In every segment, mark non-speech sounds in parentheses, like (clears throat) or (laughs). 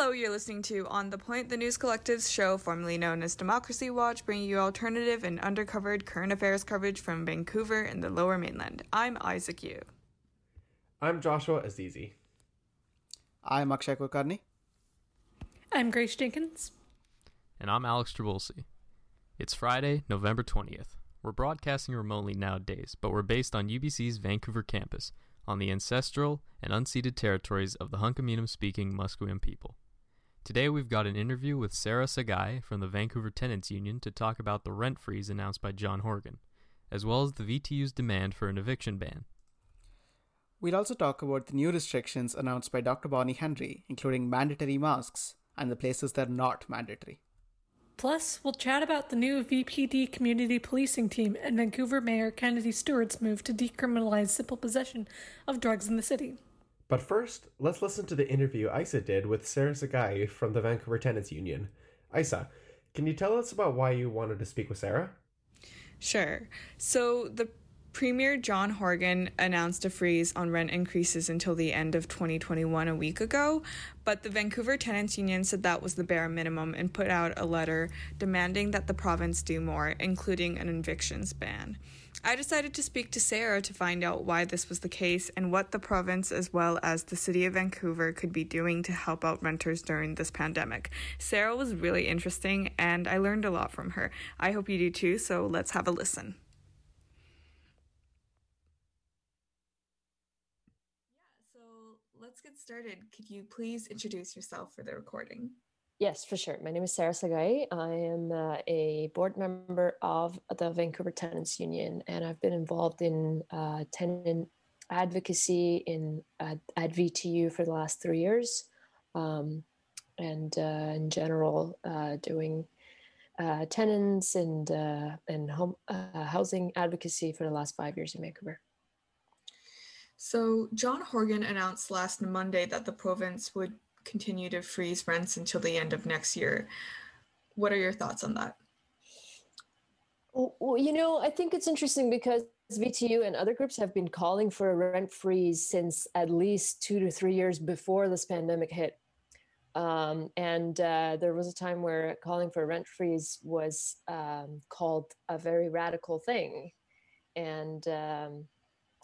Hello, you're listening to On the Point, the News Collective's show, formerly known as Democracy Watch, bringing you alternative and undercovered current affairs coverage from Vancouver and the lower mainland. I'm Isaac Yu. I'm Joshua Azizi. I'm Akshay Kulkarni. I'm Grace Jenkins. And I'm Alex Trabulsi. It's Friday, November 20th. We're broadcasting remotely nowadays, but we're based on UBC's Vancouver campus, on the ancestral and unceded territories of the Hunkaminam speaking Musqueam people. Today we've got an interview with Sarah Sagai from the Vancouver Tenants Union to talk about the rent freeze announced by John Horgan, as well as the VTU's demand for an eviction ban. We'll also talk about the new restrictions announced by Dr. Bonnie Henry, including mandatory masks and the places that are not mandatory. Plus, we'll chat about the new VPD community policing team and Vancouver Mayor Kennedy Stewart's move to decriminalize simple possession of drugs in the city. But first, let's listen to the interview Isa did with Sarah Sagai from the Vancouver Tenants Union. Isa, can you tell us about why you wanted to speak with Sarah? Sure. So, the Premier John Horgan announced a freeze on rent increases until the end of 2021 a week ago, but the Vancouver Tenants Union said that was the bare minimum and put out a letter demanding that the province do more, including an evictions ban. I decided to speak to Sarah to find out why this was the case and what the province as well as the city of Vancouver could be doing to help out renters during this pandemic. Sarah was really interesting and I learned a lot from her. I hope you do too, so let's have a listen. Yeah, so let's get started. Could you please introduce yourself for the recording? Yes, for sure. My name is Sarah Sagai. I am uh, a board member of the Vancouver Tenants Union, and I've been involved in uh, tenant advocacy in uh, at VTU for the last three years, um, and uh, in general, uh, doing uh, tenants and and home housing advocacy for the last five years in Vancouver. So, John Horgan announced last Monday that the province would continue to freeze rents until the end of next year. What are your thoughts on that? Well, you know, I think it's interesting because VTU and other groups have been calling for a rent freeze since at least two to three years before this pandemic hit. Um, and uh, there was a time where calling for a rent freeze was um, called a very radical thing. And um,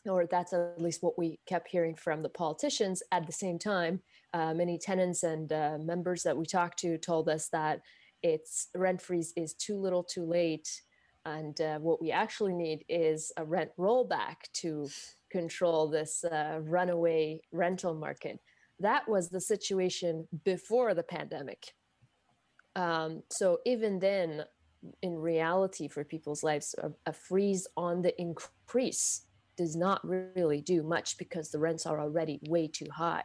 or that's at least what we kept hearing from the politicians. At the same time, uh, many tenants and uh, members that we talked to told us that it's rent freeze is too little, too late, and uh, what we actually need is a rent rollback to control this uh, runaway rental market. That was the situation before the pandemic. Um, so even then, in reality, for people's lives, a, a freeze on the increase does not really do much because the rents are already way too high.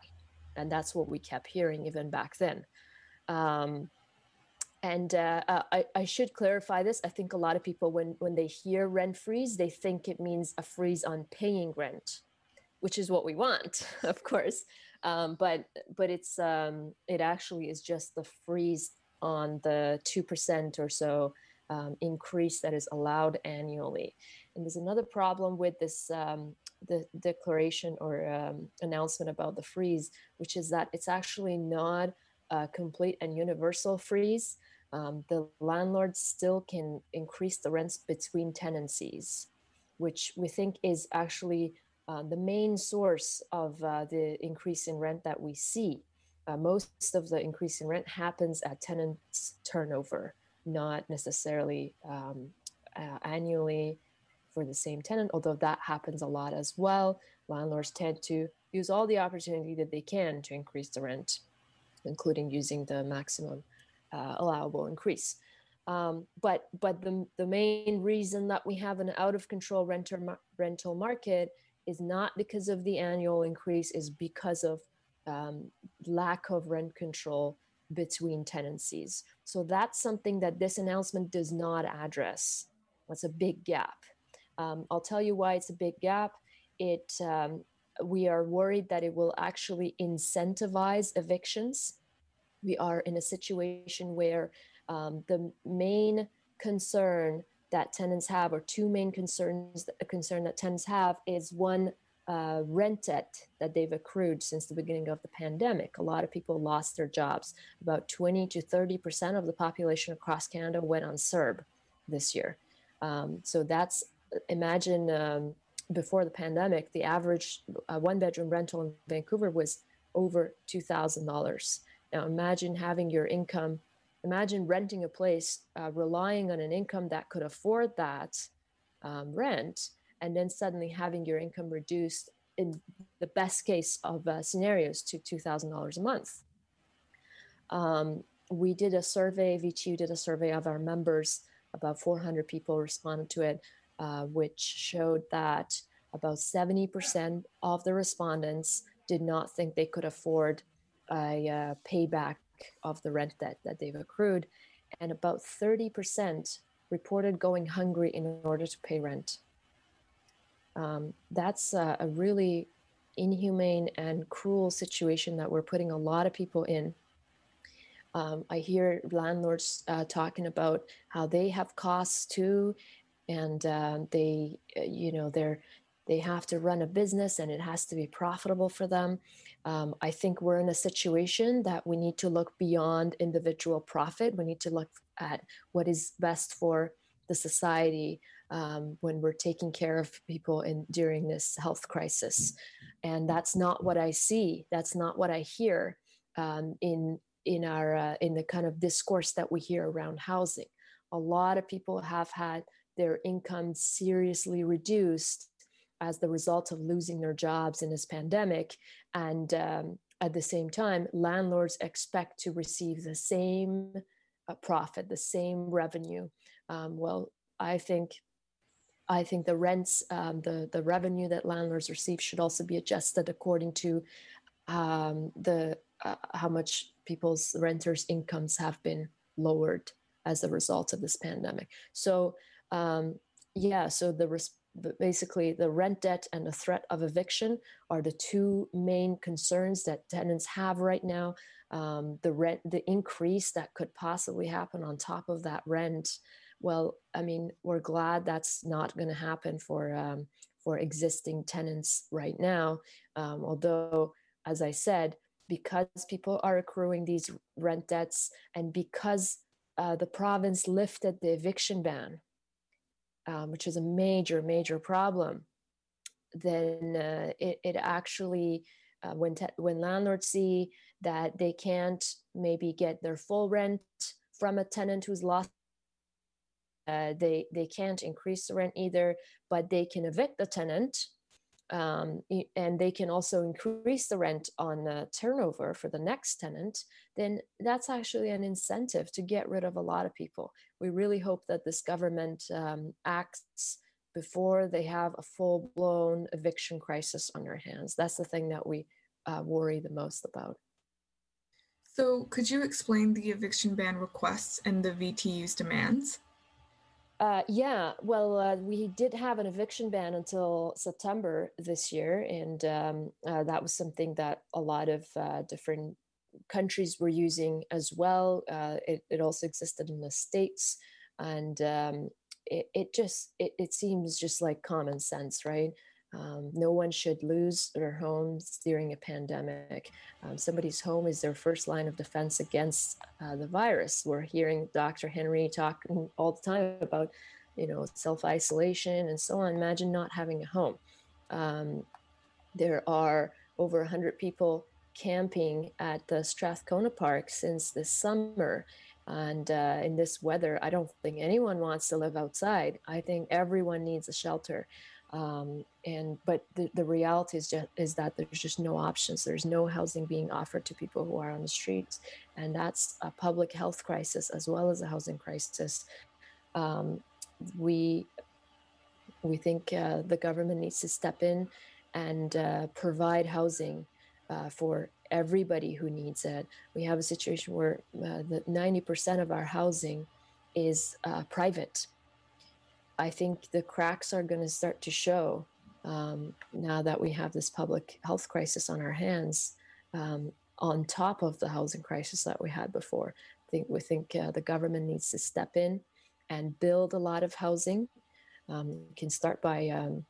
And that's what we kept hearing even back then. Um, and uh, uh, I, I, should clarify this. I think a lot of people, when, when they hear rent freeze, they think it means a freeze on paying rent, which is what we want, (laughs) of course. Um, but but it's um, it actually is just the freeze on the two percent or so um, increase that is allowed annually. And there's another problem with this um, the declaration or um, announcement about the freeze, which is that it's actually not a complete and universal freeze. Um, the landlord still can increase the rents between tenancies, which we think is actually uh, the main source of uh, the increase in rent that we see. Uh, most of the increase in rent happens at tenants turnover, not necessarily um, uh, annually for the same tenant, although that happens a lot as well. Landlords tend to use all the opportunity that they can to increase the rent, including using the maximum uh, allowable increase. Um, but but the, the main reason that we have an out of control renter, rental market is not because of the annual increase, is because of um, lack of rent control between tenancies. So that's something that this announcement does not address. That's a big gap. Um, I'll tell you why it's a big gap. It um, we are worried that it will actually incentivize evictions. We are in a situation where um, the main concern that tenants have, or two main concerns, a concern that tenants have, is one uh, rent debt that they've accrued since the beginning of the pandemic. A lot of people lost their jobs. About 20 to 30 percent of the population across Canada went on CERB this year. Um, so that's imagine um, before the pandemic, the average uh, one bedroom rental in Vancouver was over $2,000. Now imagine having your income, imagine renting a place, uh, relying on an income that could afford that um, rent, and then suddenly having your income reduced in the best case of uh, scenarios to $2,000 a month. Um, we did a survey, VTU did a survey of our members, about 400 people responded to it, uh, which showed that about 70% of the respondents did not think they could afford a uh, payback of the rent debt that they've accrued, and about 30% reported going hungry in order to pay rent. Um, that's a, a really inhumane and cruel situation that we're putting a lot of people in. Um, I hear landlords uh, talking about how they have costs too, and uh, they, you know, they're they have to run a business and it has to be profitable for them. Um, I think we're in a situation that we need to look beyond individual profit. We need to look at what is best for the society um, when we're taking care of people in during this health crisis, and that's not what I see. That's not what I hear um, in in our uh, in the kind of discourse that we hear around housing. A lot of people have had their income seriously reduced as the result of losing their jobs in this pandemic. And um, at the same time, landlords expect to receive the same uh, profit, the same revenue. Um, well, I think I think the rents, um, the the revenue that landlords receive should also be adjusted according to um, the uh, how much people's renters' incomes have been lowered as a result of this pandemic. So um, yeah, so the res- basically the rent debt and the threat of eviction are the two main concerns that tenants have right now. Um, the rent, the increase that could possibly happen on top of that rent. Well, I mean, we're glad that's not going to happen for um, for existing tenants right now. Um, although, as I said, because people are accruing these rent debts and because uh, the province lifted the eviction ban um, which is a major, major problem, then uh, it, it actually, uh, when, te- when landlords see that they can't maybe get their full rent from a tenant who's lost, uh, they, they can't increase the rent either, but they can evict the tenant um, and they can also increase the rent on turnover for the next tenant, then that's actually an incentive to get rid of a lot of people. We really hope that this government um, acts before they have a full blown eviction crisis on their hands. That's the thing that we uh, worry the most about. So, could you explain the eviction ban requests and the VTU's demands? Uh, yeah, well, uh, we did have an eviction ban until September this year, and um, uh, that was something that a lot of uh, different countries were using as well. Uh, it, it, also existed in the states, and um, it, it, just it, it seems just like common sense, right? Um, no one should lose their homes during a pandemic. Um, somebody's home is their first line of defense against uh, the virus. We're hearing Dr. Henry talk all the time about, you know, self isolation and so on. Imagine not having a home. Um, there are over 100 people camping at the Strathcona Park since this summer. And uh, in this weather, I don't think anyone wants to live outside. I think everyone needs a shelter. Um, and but the, the reality is just is that there's just no options. There's no housing being offered to people who are on the streets. And that's a public health crisis as well as a housing crisis. Um, we we think uh, the government needs to step in and uh, provide housing uh, for everybody who needs it. We have a situation where uh, the 90% of our housing is uh, private I think the cracks are going to start to show um, now that we have this public health crisis on our hands, um, on top of the housing crisis that we had before. I think we think uh, the government needs to step in and build a lot of housing. Um, can start by um,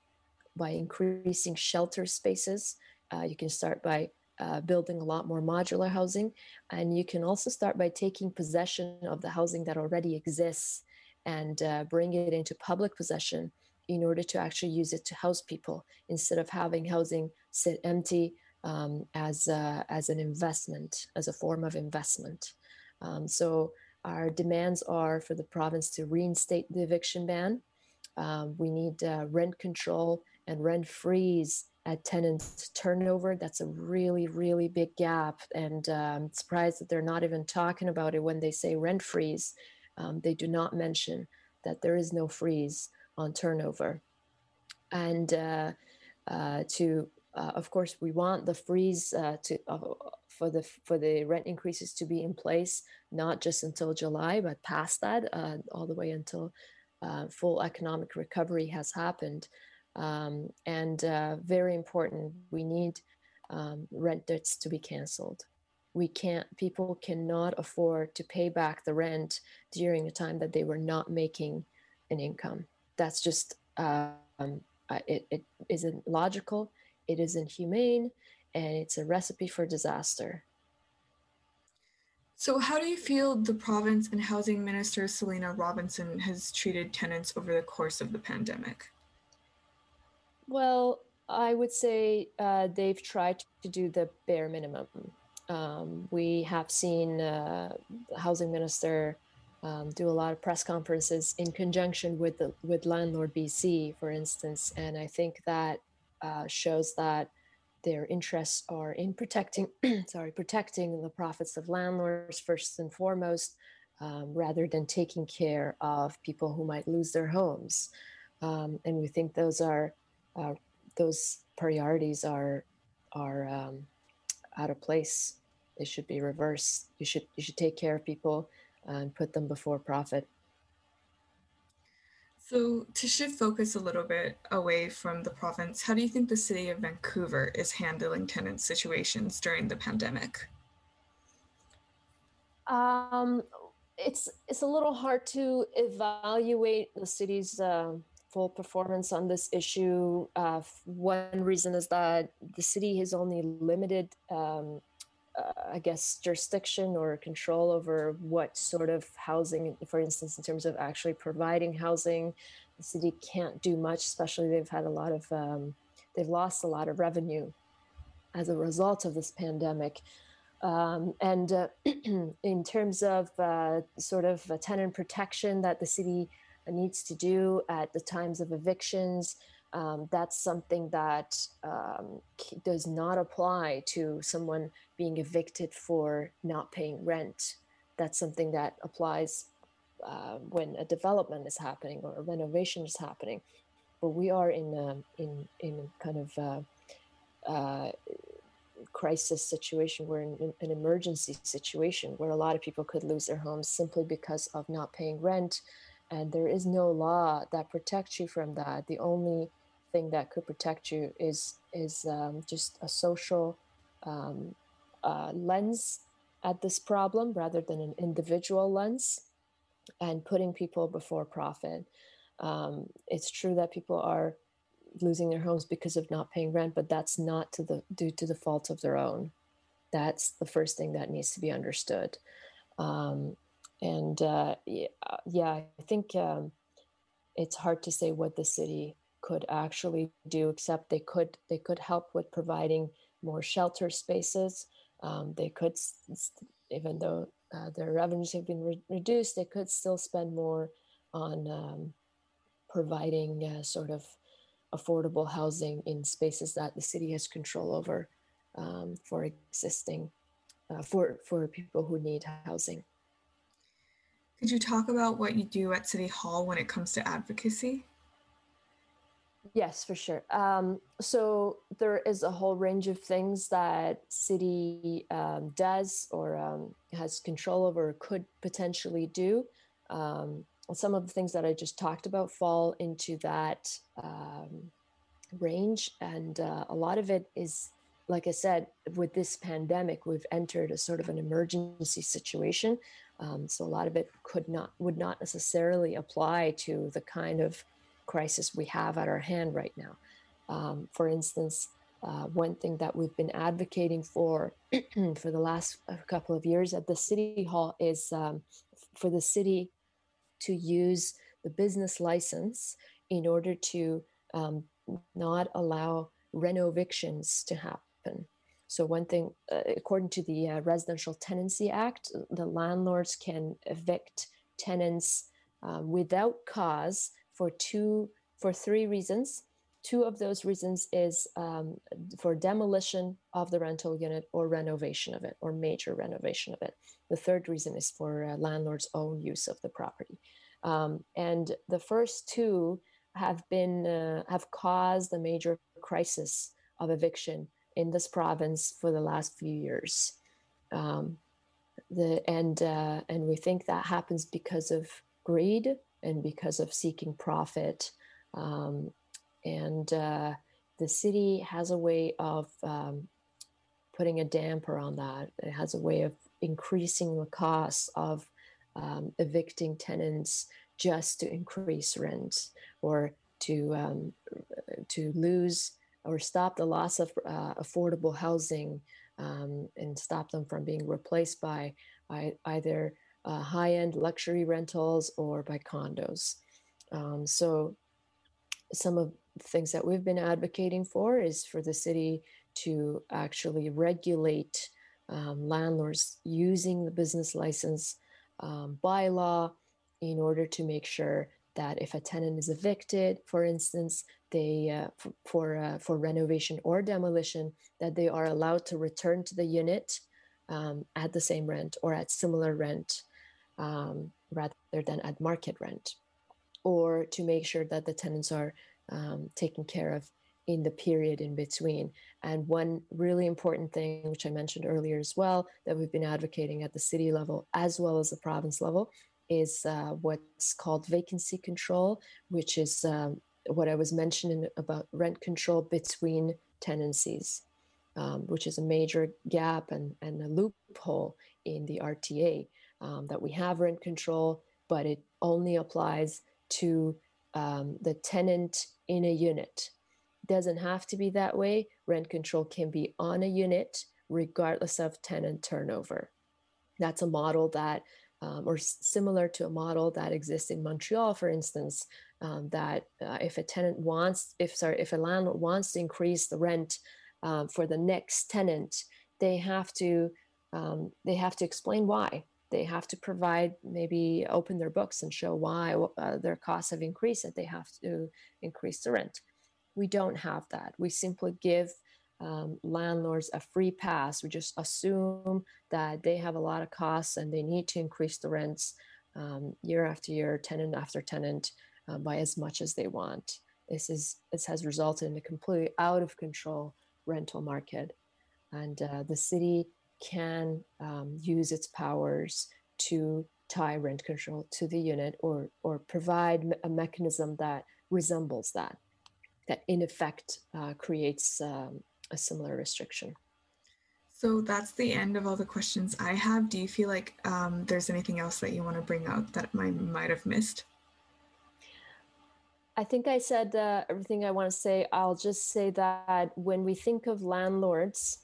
by increasing shelter spaces. Uh, you can start by uh, building a lot more modular housing, and you can also start by taking possession of the housing that already exists and uh, bring it into public possession in order to actually use it to house people instead of having housing sit empty um, as a, as an investment, as a form of investment. Um, so our demands are for the province to reinstate the eviction ban. Um, we need uh, rent control and rent freeze at tenant turnover. That's a really, really big gap. And I'm surprised that they're not even talking about it when they say rent freeze. Um, they do not mention that there is no freeze on turnover. And uh, uh, to, uh, of course, we want the freeze uh, to uh, for the for the rent increases to be in place, not just until July, but past that, uh, all the way until full economic recovery has happened. Um, and very important, we need um, rent debts to be canceled we can't people cannot afford to pay back the rent during a time that they were not making an income. That's just um, it, it isn't logical it isn't humane and it's a recipe for disaster. So how do you feel the province and housing minister selina robinson has treated tenants over the course of the pandemic? Well i would say uh, they've tried to do the bare minimum um, we have seen uh, the housing minister um, do a lot of press conferences in conjunction with the, with Landlord BC, for instance, and I think that uh, shows that their interests are in protecting, (clears throat) sorry, protecting the profits of landlords first and foremost, um, rather than taking care of people who might lose their homes. Um, and we think those are uh, those priorities are are um, out of place they should be reversed. You should you should take care of people and put them before profit. So, to shift focus a little bit away from the province, how do you think the city of Vancouver is handling tenant situations during the pandemic? Um, it's it's a little hard to evaluate the city's uh, full performance on this issue. Uh, one reason is that the city has only limited um, uh, I guess, jurisdiction or control over what sort of housing, for instance, in terms of actually providing housing. The city can't do much, especially they've had a lot of, um, they've lost a lot of revenue as a result of this pandemic. Um, and uh, (clears throat) in terms of uh, sort of tenant protection that the city needs to do at the times of evictions, um, that's something that um, does not apply to someone being evicted for not paying rent. That's something that applies uh, when a development is happening or a renovation is happening. But we are in a, in in kind of a, uh, uh, crisis situation. We're in an emergency situation where a lot of people could lose their homes simply because of not paying rent, and there is no law that protects you from that. The only thing that could protect you is is um, just a social um, uh, lens at this problem rather than an individual lens and putting people before profit. Um, it's true that people are losing their homes because of not paying rent, but that's not to the due to the fault of their own. That's the first thing that needs to be understood. Um, and uh, yeah, I think um, it's hard to say what the city could actually do except they could they could help with providing more shelter spaces. Um, they could even though uh, their revenues have been re- reduced they could still spend more on um, providing uh, sort of affordable housing in spaces that the city has control over um, for existing uh, for for people who need housing. Could you talk about what you do at city hall when it comes to advocacy Yes, for sure. Um, so there is a whole range of things that city um, does or um, has control over, or could potentially do. Um, some of the things that I just talked about fall into that um, range, and uh, a lot of it is, like I said, with this pandemic, we've entered a sort of an emergency situation. Um, so a lot of it could not would not necessarily apply to the kind of crisis we have at our hand right now. Um, for instance, uh, one thing that we've been advocating for (clears throat) for the last couple of years at the city hall is um, for the city to use the business license in order to um, not allow renovictions to happen. So, one thing, uh, according to the uh, Residential Tenancy Act, the landlords can evict tenants uh, without cause for two, for three reasons. Two of those reasons is um, for demolition of the rental unit or renovation of it, or major renovation of it. The third reason is for uh, landlord's own use of the property. Um, and the first two have been uh, have caused a major crisis of eviction in this province for the last few years. Um, the and uh, and we think that happens because of greed and because of seeking profit. Um, and uh, the city has a way of um, putting a damper on that. It has a way of increasing the costs of um, evicting tenants just to increase rent or to um, to lose or stop the loss of uh, affordable housing um, and stop them from being replaced by, by either uh, high-end luxury rentals or by condos. Um, so some of the things that we've been advocating for is for the city to actually regulate um, landlords using the business license um, bylaw in order to make sure that if a tenant is evicted, for instance, they uh, for uh, for renovation or demolition, that they are allowed to return to the unit um, at the same rent or at similar rent, um, rather than at market rent, or to make sure that the tenants are um, taken care of in the period in between. And one really important thing, which I mentioned earlier as well, that we've been advocating at the city level as well as the province level, is uh, what's called vacancy control, which is um, what I was mentioning about rent control between tenancies, um, which is a major gap and, and a loophole in the RTA um, that we have rent control, but it only applies to um, the tenant in a unit. Doesn't have to be that way. Rent control can be on a unit regardless of tenant turnover. That's a model that um, or similar to a model that exists in Montreal, for instance, um, that uh, if a tenant wants, if sorry, if a landlord wants to increase the rent um, for the next tenant, they have to um, they have to explain why. They have to provide maybe open their books and show why uh, their costs have increased that they have to increase the rent. We don't have that. We simply give um, landlords a free pass. We just assume that they have a lot of costs and they need to increase the rents um, year after year, tenant after tenant, uh, by as much as they want. This is this has resulted in a completely out of control rental market, and uh, the city can um, use its powers to tie rent control to the unit or or provide a mechanism that resembles that that in effect uh, creates um, a similar restriction. So that's the end of all the questions I have. Do you feel like um, there's anything else that you want to bring out that I might have missed? I think I said uh, everything I want to say. I'll just say that when we think of landlords,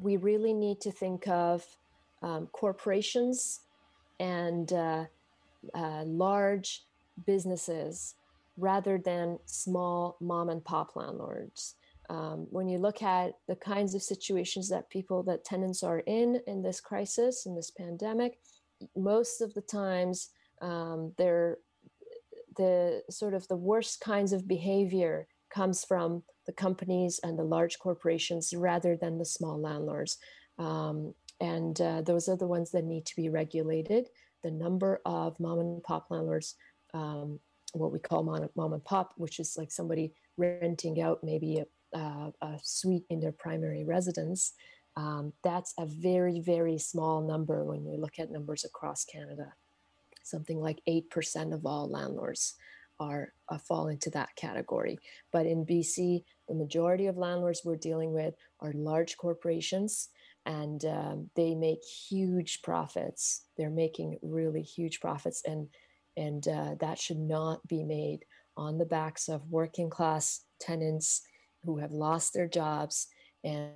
we really need to think of um, corporations and uh, uh, large businesses rather than small mom and pop landlords. Um, when you look at the kinds of situations that people that tenants are in in this crisis in this pandemic most of the times um, they're the sort of the worst kinds of behavior comes from the companies and the large corporations rather than the small landlords um, and uh, those are the ones that need to be regulated the number of mom and pop landlords um, what we call mom, and pop which is like somebody renting out maybe a a suite in their primary residence, um, that's a very, very small number when we look at numbers across Canada. Something like 8% of all landlords are uh, fall into that category. But in BC, the majority of landlords we're dealing with are large corporations and um, they make huge profits. They're making really huge profits and and uh, that should not be made on the backs of working class tenants who have lost their jobs and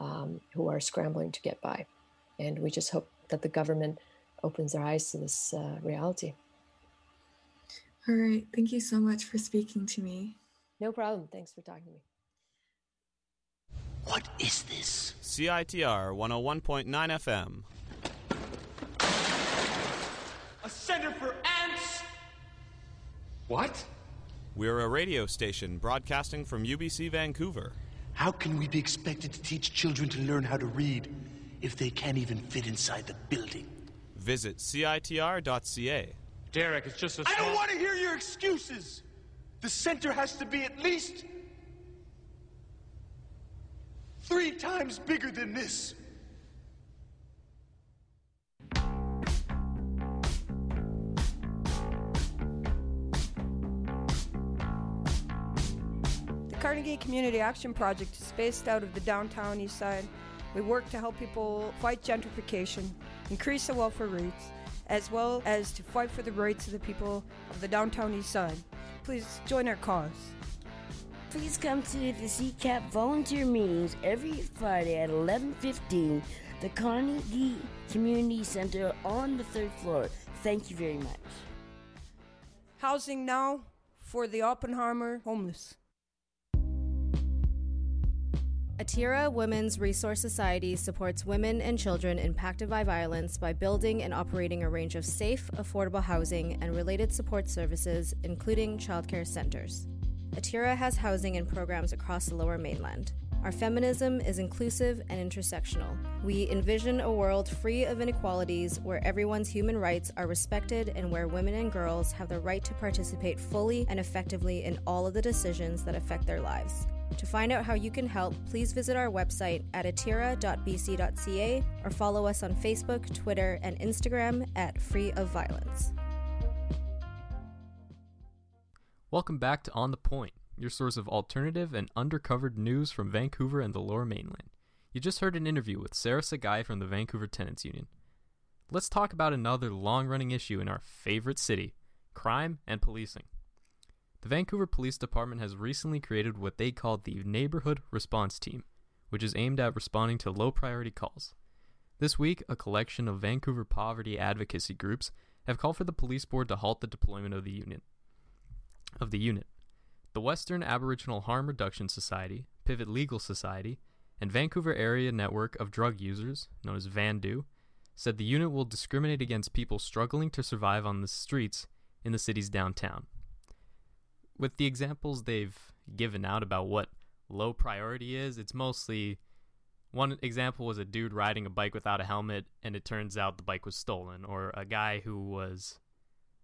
um, who are scrambling to get by. And we just hope that the government opens their eyes to this uh, reality. All right. Thank you so much for speaking to me. No problem. Thanks for talking to me. What is this? CITR 101.9 FM. A center for ants? What? We're a radio station broadcasting from UBC Vancouver. How can we be expected to teach children to learn how to read if they can't even fit inside the building? Visit CITR.ca. Derek, it's just a. I don't want to hear your excuses! The center has to be at least three times bigger than this. The Carnegie Community Action Project is based out of the downtown east side. We work to help people fight gentrification, increase the welfare rates, as well as to fight for the rights of the people of the downtown east side. Please join our cause. Please come to the CCAP volunteer meetings every Friday at 11:15, the Carnegie Community Center on the third floor. Thank you very much. Housing now for the Oppenheimer homeless. Atira Women's Resource Society supports women and children impacted by violence by building and operating a range of safe, affordable housing and related support services, including childcare centers. Atira has housing and programs across the lower mainland. Our feminism is inclusive and intersectional. We envision a world free of inequalities where everyone's human rights are respected and where women and girls have the right to participate fully and effectively in all of the decisions that affect their lives. To find out how you can help, please visit our website at atira.bc.ca or follow us on Facebook, Twitter, and Instagram at Free of Violence. Welcome back to On the Point, your source of alternative and undercovered news from Vancouver and the lower mainland. You just heard an interview with Sarah Sagai from the Vancouver Tenants Union. Let's talk about another long running issue in our favorite city crime and policing. The Vancouver Police Department has recently created what they call the Neighborhood Response Team, which is aimed at responding to low priority calls. This week, a collection of Vancouver poverty advocacy groups have called for the police board to halt the deployment of the unit. Of the unit. The Western Aboriginal Harm Reduction Society, Pivot Legal Society, and Vancouver Area Network of Drug Users, known as VANDU, said the unit will discriminate against people struggling to survive on the streets in the city's downtown with the examples they've given out about what low priority is, it's mostly one example was a dude riding a bike without a helmet and it turns out the bike was stolen or a guy who was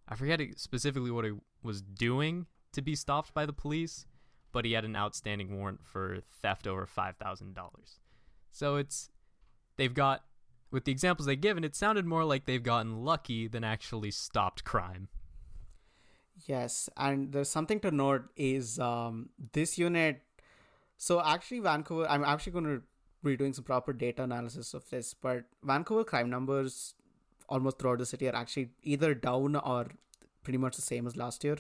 I forget specifically what he was doing to be stopped by the police, but he had an outstanding warrant for theft over $5,000. So it's they've got with the examples they've given, it sounded more like they've gotten lucky than actually stopped crime. Yes, and there's something to note is um, this unit. So actually, Vancouver. I'm actually going to be doing some proper data analysis of this, but Vancouver crime numbers almost throughout the city are actually either down or pretty much the same as last year.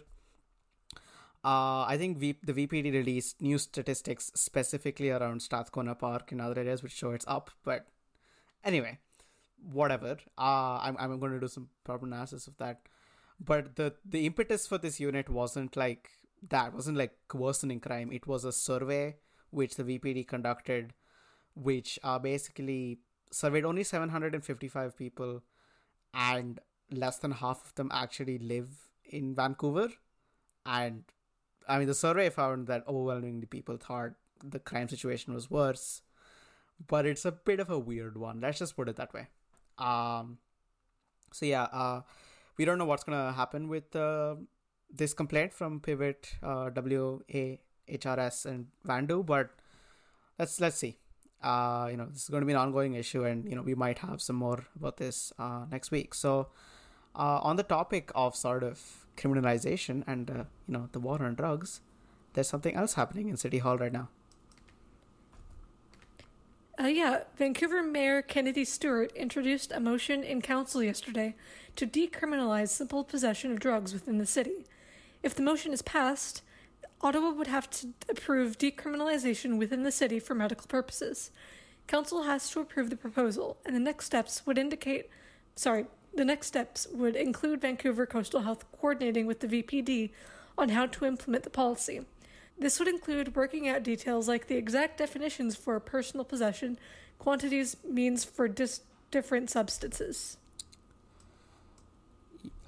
Uh, I think v- the VPD released new statistics specifically around Strathcona Park and other areas, which show it's up. But anyway, whatever. Uh, I'm I'm going to do some proper analysis of that but the the impetus for this unit wasn't like that wasn't like worsening crime. It was a survey which the vpd conducted which uh, basically surveyed only 755 people and less than half of them actually live in vancouver. And i mean the survey found that overwhelmingly people thought the crime situation was worse but it's a bit of a weird one. Let's just put it that way. Um so yeah uh we don't know what's gonna happen with uh, this complaint from Pivot, uh, WA, HRS, and Vandu, but let's let's see. Uh, you know, this is going to be an ongoing issue, and you know, we might have some more about this uh, next week. So, uh, on the topic of sort of criminalization and uh, you know the war on drugs, there's something else happening in City Hall right now. Uh, yeah, Vancouver Mayor Kennedy Stewart introduced a motion in council yesterday to decriminalize simple possession of drugs within the city. If the motion is passed, Ottawa would have to approve decriminalization within the city for medical purposes. Council has to approve the proposal, and the next steps would indicate, sorry, the next steps would include Vancouver Coastal Health coordinating with the VPD on how to implement the policy. This would include working out details like the exact definitions for personal possession, quantities, means for dis- different substances.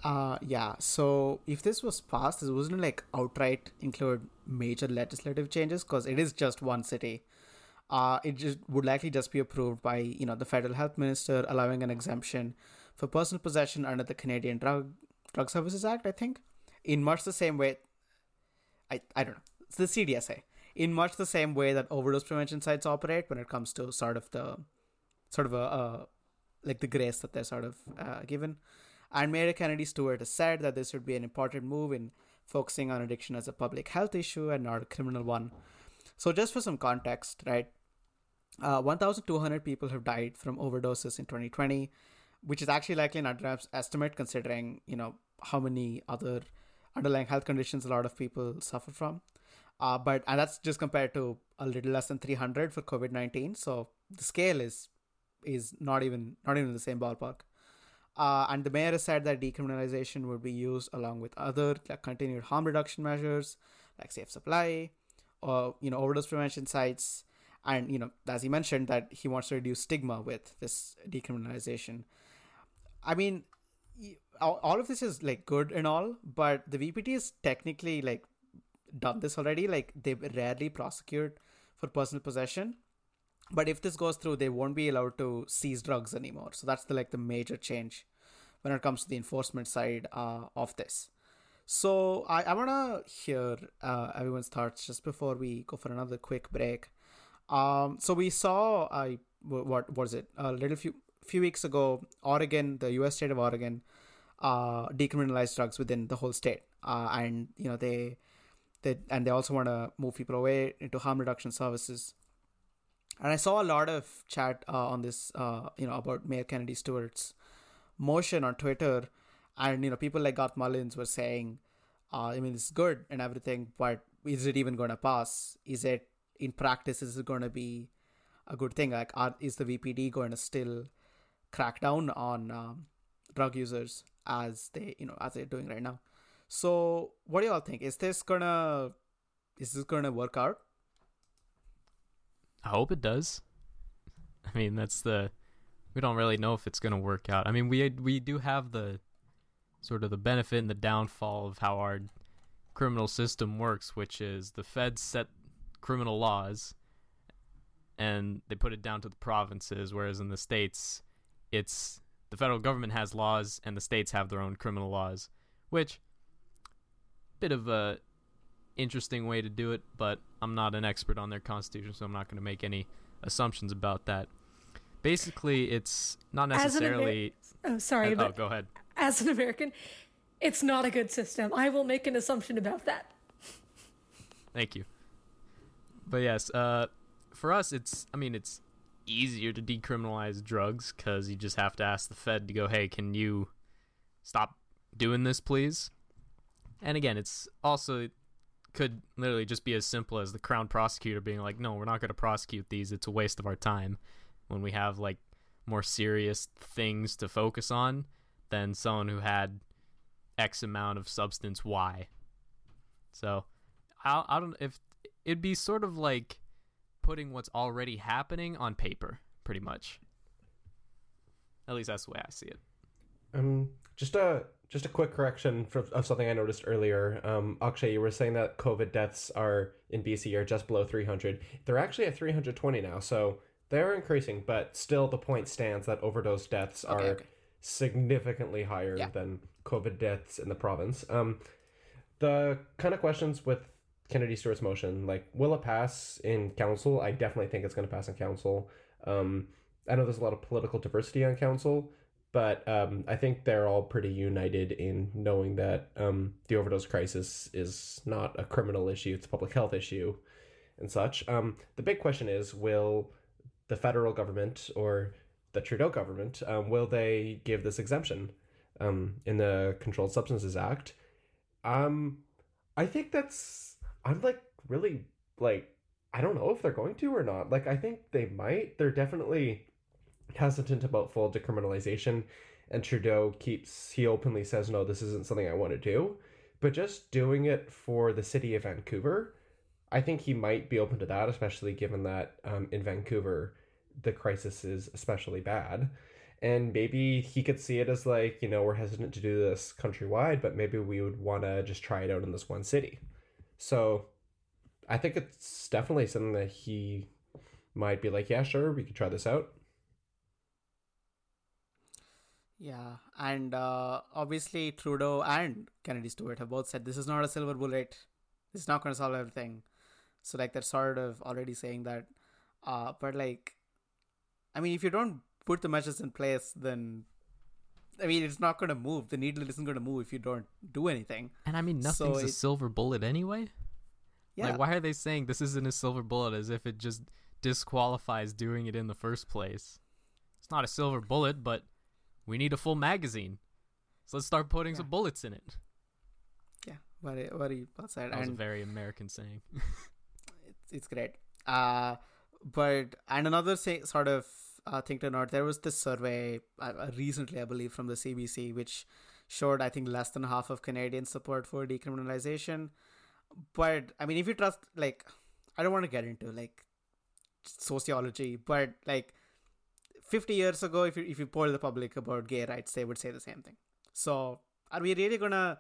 Uh, yeah. So if this was passed, this wasn't like outright include major legislative changes because it is just one city. Uh, it just would likely just be approved by you know the federal health minister, allowing an exemption for personal possession under the Canadian Drug Drug Services Act. I think in much the same way. I I don't know. The CDSA. In much the same way that overdose prevention sites operate when it comes to sort of the sort of a like the grace that they're sort of uh, given. And Mayor Kennedy Stewart has said that this would be an important move in focusing on addiction as a public health issue and not a criminal one. So, just for some context, right? Uh, 1,200 people have died from overdoses in 2020, which is actually likely an underestimate considering, you know, how many other underlying health conditions a lot of people suffer from. Uh, but and that's just compared to a little less than 300 for COVID-19. So the scale is is not even not even in the same ballpark. Uh, and the mayor has said that decriminalization would be used along with other like, continued harm reduction measures like safe supply or you know overdose prevention sites and you know as he mentioned that he wants to reduce stigma with this decriminalization i mean all of this is like good and all but the vpd is technically like done this already like they rarely prosecute for personal possession. But if this goes through they won't be allowed to seize drugs anymore. So that's the like the major change when it comes to the enforcement side uh, of this. So i, I want to hear uh, everyone's thoughts just before we go for another quick break. Um, so we saw i what was it? A little few few weeks ago oregon the us state of oregon uh, decriminalized drugs within the whole state. Uh, and you know they they and they also want to move people away into harm reduction services and I saw a lot of chat uh, on this, uh, you know, about Mayor Kennedy Stewart's motion on Twitter, and you know, people like Garth Mullins were saying, uh, I mean, it's good and everything, but is it even going to pass? Is it in practice? Is it going to be a good thing? Like, are, is the VPD going to still crack down on um, drug users as they, you know, as they're doing right now? So, what do y'all think? Is this gonna, is this gonna work out? I hope it does. (laughs) I mean, that's the we don't really know if it's to work out. I mean, we we do have the sort of the benefit and the downfall of how our criminal system works, which is the feds set criminal laws and they put it down to the provinces, whereas in the states, it's the federal government has laws and the states have their own criminal laws, which bit of a interesting way to do it, but I'm not an expert on their constitution, so I'm not going to make any assumptions about that. Basically, it's not necessarily. Amer- oh, sorry. Uh, oh, go ahead. As an American, it's not a good system. I will make an assumption about that. Thank you. But yes, uh, for us, it's. I mean, it's easier to decriminalize drugs because you just have to ask the Fed to go, "Hey, can you stop doing this, please?" And again, it's also could literally just be as simple as the crown prosecutor being like, "No, we're not going to prosecute these. It's a waste of our time." When we have like more serious things to focus on than someone who had X amount of substance Y. So, I I don't if it'd be sort of like putting what's already happening on paper, pretty much. At least that's the way I see it. Um, just a just a quick correction for, of something I noticed earlier. Um, Akshay, you were saying that COVID deaths are in BC are just below 300. They're actually at 320 now, so they're increasing, but still the point stands that overdose deaths Okay, are okay. significantly higher Yeah. than COVID deaths in the province. Um, the kind of questions with Kennedy Stewart's motion, like, will it pass in council? I definitely think it's going to pass in council. Um, I know there's a lot of political diversity on council, but um, I think they're all pretty united in knowing that um, the overdose crisis is not a criminal issue; it's a public health issue, and such. Um, the big question is: Will the federal government or the Trudeau government um, will they give this exemption um, in the Controlled Substances Act? Um, I think that's I'm like really like I don't know if they're going to or not. Like I think they might. They're definitely hesitant about full decriminalization and Trudeau keeps he openly says no this isn't something I want to do. But just doing it for the city of Vancouver, I think he might be open to that, especially given that um, in Vancouver the crisis is especially bad. And maybe he could see it as like, you know, we're hesitant to do this countrywide, but maybe we would want to just try it out in this one city. So I think it's definitely something that he might be like, yeah, sure, we could try this out. Yeah, and uh, obviously Trudeau and Kennedy Stewart have both said this is not a silver bullet. It's not going to solve everything. So like they're sort of already saying that. Uh, but like, I mean, if you don't put the measures in place, then I mean, it's not going to move. The needle isn't going to move if you don't do anything. And I mean, nothing's so a silver bullet anyway. Yeah. Like, why are they saying this isn't a silver bullet as if it just disqualifies doing it in the first place? It's not a silver bullet, but we need a full magazine. So let's start putting yeah. some bullets in it. Yeah, very, very well said. That was and a very American saying. (laughs) it's, it's great. Uh, but, and another say, sort of uh, thing to note, there was this survey uh, uh recently, I believe, from the CBC, which showed, I think, less than half of Canadian support for decriminalization. But, I mean, if you trust, like, I don't want to get into, like, sociology, but, like, 50 years ago, if you, if you poll the public about gay rights, they would say the same thing. So, are we really gonna,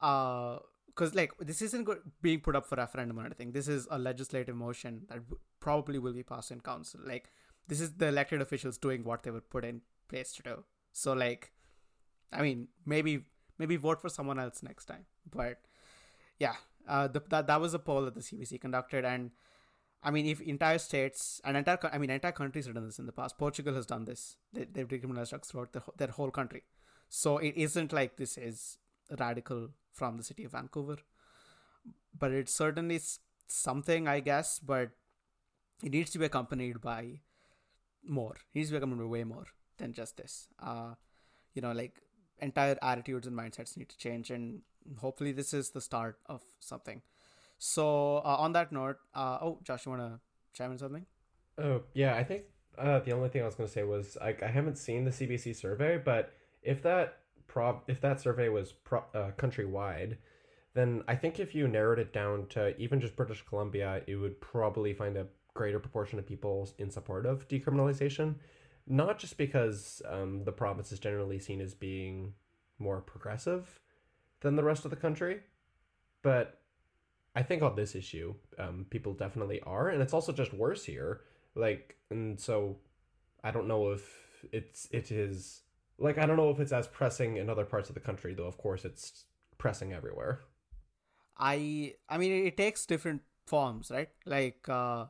uh, because like this isn't being put up for referendum or anything. This is a legislative motion that probably will be passed in council. Like, this is the elected officials doing what they were put in place to do. So, like, I mean, maybe maybe vote for someone else next time. But yeah, uh, the, that that was a poll that the CBC conducted, and I mean, if entire states and entire, I mean, entire countries have done this in the past. Portugal has done this. They, they've decriminalized drugs throughout the, their whole country. So it isn't like this is radical from the city of Vancouver, but it's certainly something, I guess. But it needs to be accompanied by more. It needs to be accompanied by way more than just this. Uh, you know, like entire attitudes and mindsets need to change, and hopefully, this is the start of something. So uh, on that note, uh, oh, Josh, you want to chime in something? Oh yeah, I think uh, the only thing I was going to say was I, I haven't seen the CBC survey, but if that prob if that survey was pro- uh, countrywide, then I think if you narrowed it down to even just British Columbia, it would probably find a greater proportion of people in support of decriminalization. Not just because um, the province is generally seen as being more progressive than the rest of the country, but I think on this issue, um, people definitely are, and it's also just worse here. Like, and so I don't know if it's it is like I don't know if it's as pressing in other parts of the country, though. Of course, it's pressing everywhere. I I mean, it takes different forms, right? Like uh,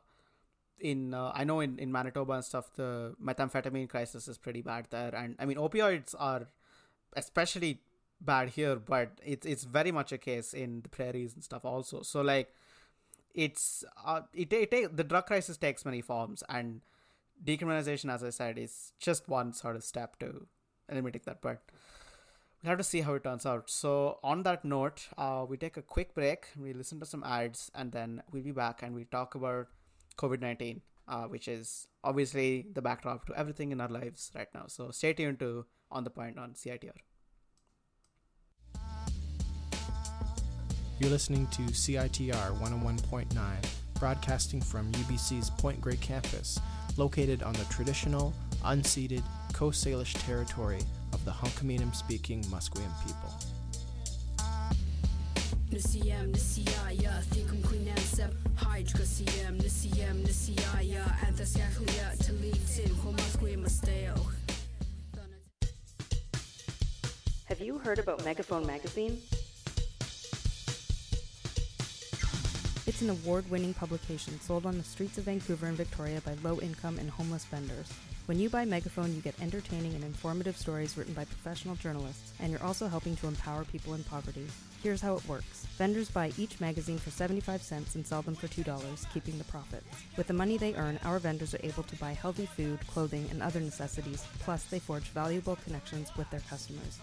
in uh, I know in in Manitoba and stuff, the methamphetamine crisis is pretty bad there, and I mean, opioids are especially bad here, but it's it's very much a case in the prairies and stuff also. So like, it's uh, it, it, it the drug crisis takes many forms, and decriminalization, as I said, is just one sort of step to eliminating that. But we'll have to see how it turns out. So on that note, uh, we take a quick break, we listen to some ads, and then we'll be back and we talk about COVID nineteen, uh, which is obviously the backdrop to everything in our lives right now. So stay tuned to on the point on CITR. You're listening to CITR 101.9, broadcasting from UBC's Point Grey campus, located on the traditional, unceded Coast Salish territory of the Hunkaminam speaking Musqueam people. Have you heard about Megaphone Magazine? It's an award winning publication sold on the streets of Vancouver and Victoria by low income and homeless vendors. When you buy Megaphone, you get entertaining and informative stories written by professional journalists, and you're also helping to empower people in poverty. Here's how it works vendors buy each magazine for 75 cents and sell them for $2, keeping the profits. With the money they earn, our vendors are able to buy healthy food, clothing, and other necessities, plus, they forge valuable connections with their customers.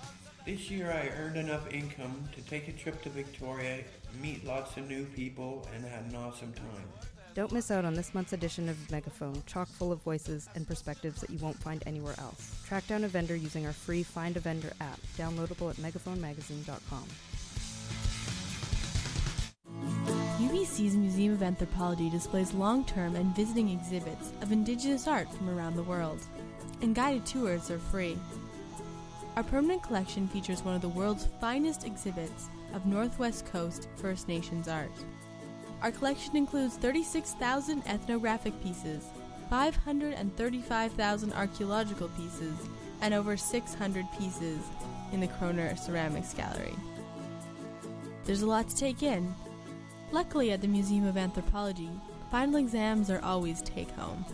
This year I earned enough income to take a trip to Victoria, meet lots of new people, and had an awesome time. Don't miss out on this month's edition of Megaphone, chock full of voices and perspectives that you won't find anywhere else. Track down a vendor using our free Find a Vendor app, downloadable at megaphonemagazine.com. UBC's Museum of Anthropology displays long term and visiting exhibits of Indigenous art from around the world, and guided tours are free. Our permanent collection features one of the world's finest exhibits of Northwest Coast First Nations art. Our collection includes 36,000 ethnographic pieces, 535,000 archaeological pieces, and over 600 pieces in the Koerner Ceramics Gallery. There's a lot to take in. Luckily, at the Museum of Anthropology, final exams are always take home.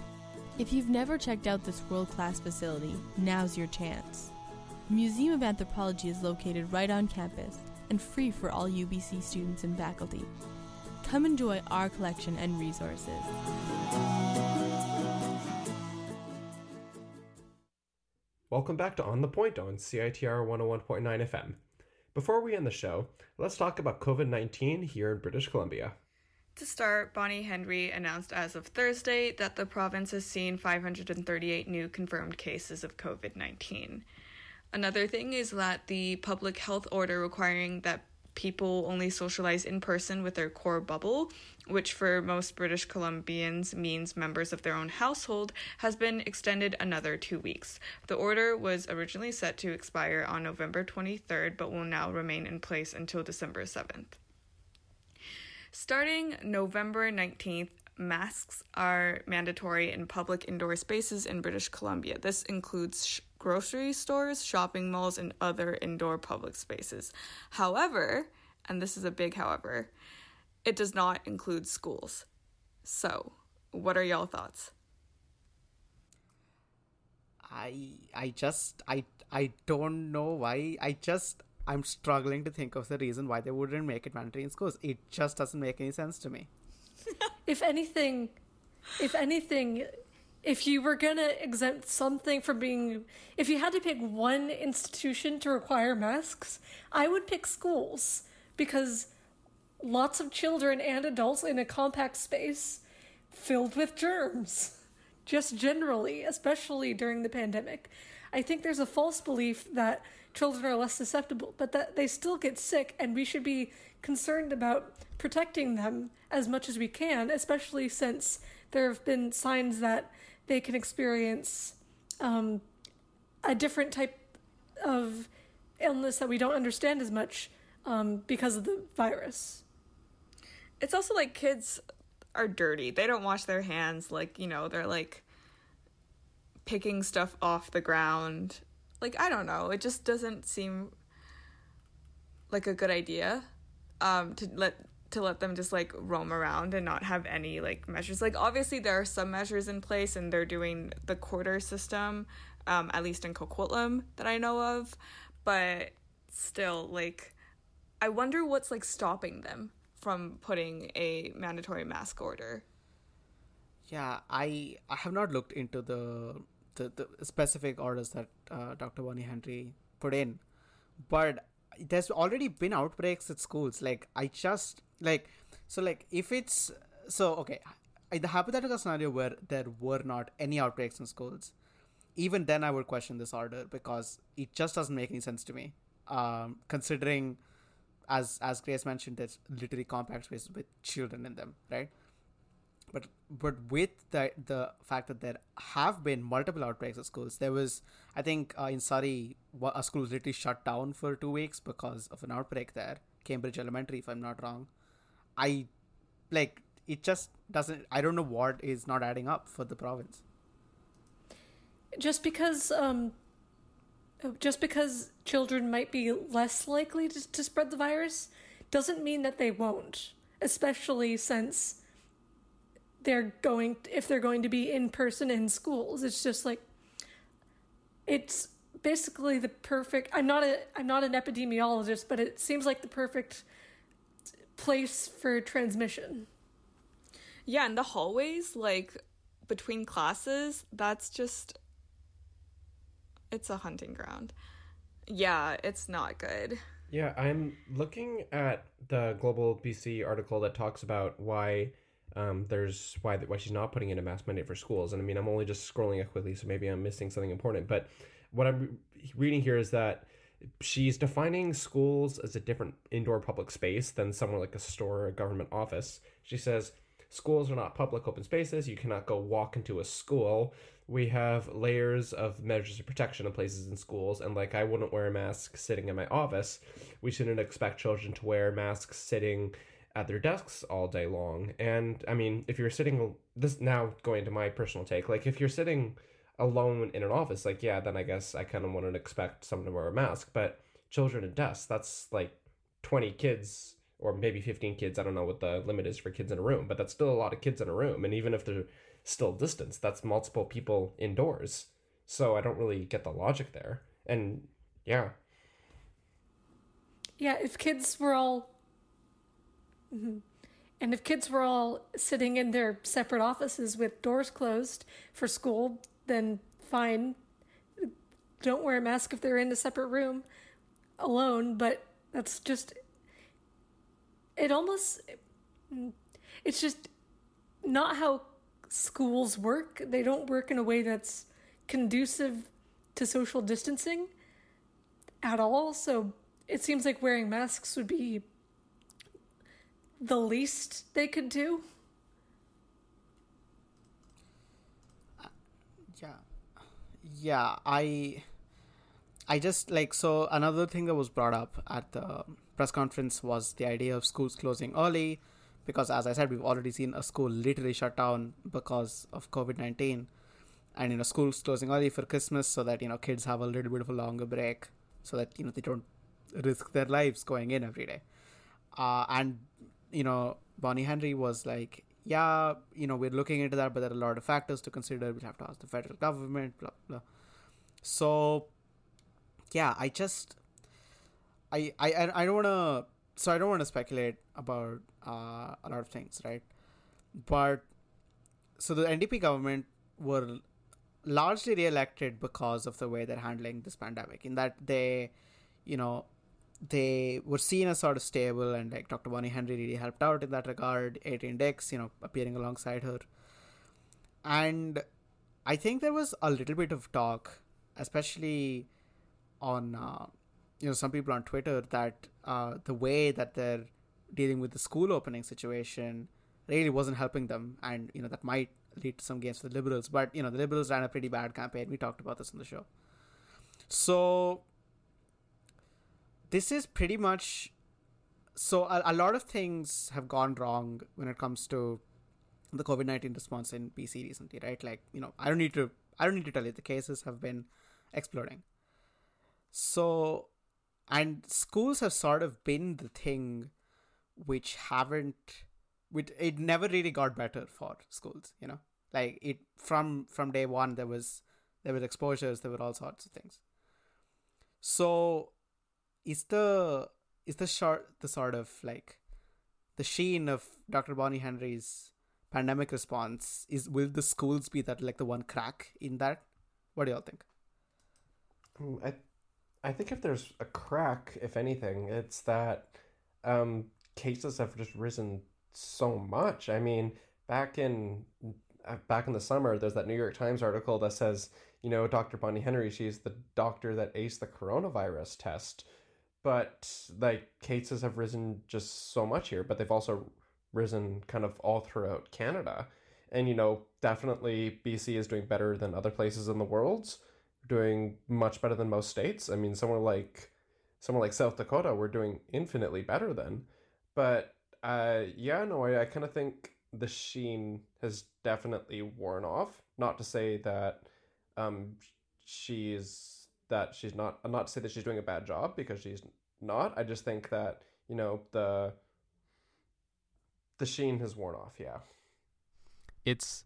If you've never checked out this world class facility, now's your chance. The Museum of Anthropology is located right on campus and free for all UBC students and faculty. Come enjoy our collection and resources. Welcome back to On the Point on CITR 101.9 FM. Before we end the show, let's talk about COVID 19 here in British Columbia. To start, Bonnie Henry announced as of Thursday that the province has seen 538 new confirmed cases of COVID 19. Another thing is that the public health order requiring that people only socialize in person with their core bubble, which for most British Columbians means members of their own household, has been extended another two weeks. The order was originally set to expire on November 23rd, but will now remain in place until December 7th. Starting November 19th, masks are mandatory in public indoor spaces in British Columbia. This includes sh- grocery stores, shopping malls, and other indoor public spaces. However, and this is a big however, it does not include schools. So, what are y'all thoughts? I I just I I don't know why. I just I'm struggling to think of the reason why they wouldn't make it mandatory in schools. It just doesn't make any sense to me. (laughs) if anything, if anything, if you were gonna exempt something from being, if you had to pick one institution to require masks, I would pick schools because lots of children and adults in a compact space filled with germs, just generally, especially during the pandemic. I think there's a false belief that children are less susceptible, but that they still get sick, and we should be concerned about protecting them as much as we can, especially since there have been signs that they can experience um, a different type of illness that we don't understand as much um, because of the virus. It's also like kids are dirty. They don't wash their hands. Like, you know, they're like picking stuff off the ground. Like, I don't know. It just doesn't seem like a good idea um, to let to let them just like roam around and not have any like measures. Like obviously there are some measures in place and they're doing the quarter system, um, at least in Coquitlam that I know of, but still like I wonder what's like stopping them from putting a mandatory mask order. Yeah, I I have not looked into the the, the specific orders that uh, Dr. Bonnie Henry put in, but there's already been outbreaks at schools. Like I just like so like if it's so okay. In the hypothetical scenario where there were not any outbreaks in schools even then i would question this order because it just doesn't make any sense to me. Um, considering as as grace mentioned there's literally compact spaces with children in them right? But but with the the fact that there have been multiple outbreaks at schools there was i think uh, in surrey a school was literally shut down for two weeks because of an outbreak there cambridge elementary if i'm not wrong I like it just doesn't I don't know what is not adding up for the province. Just because um just because children might be less likely to, to spread the virus doesn't mean that they won't, especially since they're going if they're going to be in person in schools. It's just like it's basically the perfect I'm not a I'm not an epidemiologist, but it seems like the perfect place for transmission. Yeah, and the hallways, like between classes, that's just it's a hunting ground. yeah, it's not good. Yeah, I'm looking at the Global BC article that talks about why um, there's why why she's not putting in a mask mandate for schools. And I mean, I'm only just scrolling it quickly, so maybe I'm missing something important. But what I'm reading here is that she's defining schools as a different indoor public space than somewhere like a store or a government office. She says schools are not public open spaces. You cannot go walk into a school. We have layers of measures of protection in places in schools, and like I wouldn't wear a mask sitting in my office. We shouldn't expect children to wear masks sitting at their desks all day long. And I mean, if you're sitting this now going to my personal take, like if you're sitting alone in an office, like yeah, then I guess I kind of wouldn't expect someone to wear a mask. But children in desks, that's like twenty kids or maybe fifteen kids. I don't know what the limit is for kids in a room, but that's still a lot of kids in a room. And even if they're still distance, that's multiple people indoors. So I don't really get the logic there. And yeah. Yeah, if kids were all Mm-hmm. And if kids were all sitting in their separate offices with doors closed for school, then fine. Don't wear a mask if they're in a separate room alone, but that's just. It almost. It's just not how schools work. They don't work in a way that's conducive to social distancing at all. So it seems like wearing masks would be the least they could do? Yeah. Yeah, I I just like so another thing that was brought up at the press conference was the idea of schools closing early because as I said we've already seen a school literally shut down because of COVID-19 and you know schools closing early for Christmas so that you know kids have a little bit of a longer break so that you know they don't risk their lives going in every day. Uh, and you know, Bonnie Henry was like, yeah, you know, we're looking into that, but there are a lot of factors to consider. We'll have to ask the federal government, blah, blah. So, yeah, I just, I, I, I don't want to, so I don't want to speculate about uh, a lot of things, right? But, so the NDP government were largely re-elected because of the way they're handling this pandemic, in that they, you know, they were seen as sort of stable and like Dr. Bonnie Henry really helped out in that regard. Adrian Dix, you know, appearing alongside her. And I think there was a little bit of talk, especially on uh, you know some people on Twitter that uh, the way that they're dealing with the school opening situation really wasn't helping them, and you know that might lead to some gains for the liberals. But you know the liberals ran a pretty bad campaign. We talked about this on the show. So this is pretty much so a, a, lot of things have gone wrong when it comes to the covid-19 response in bc recently right? Like you know i don't need to i don't need to tell you the cases have been exploding. So and schools have sort of been the thing which haven't which it never really got better for schools you know? Like it from from day one there was there were exposures there were all sorts of things. So is the is the short the sort of like the sheen of Dr. Bonnie Henry's pandemic response is will the schools be that like the one crack in that? What do y'all think? Hmm, I I think if there's a crack, if anything, it's that um, cases have just risen so much. I mean, back in uh, back in the summer, there's that New York Times article that says, you know, Dr. Bonnie Henry, she's the doctor that aced the coronavirus test but like cases have risen just so much here, but they've also risen kind of all throughout Canada. And you know, definitely BC is doing better than other places in the world. doing much better than most states. I mean, somewhere like somewhere like South Dakota, we're doing infinitely better than. But uh, yeah, no, I, I kind of think the sheen has definitely worn off. Not to say that um, she's that she's not I'm not to say that she's doing a bad job because she's not. I just think that, you know, the the sheen has worn off, yeah. It's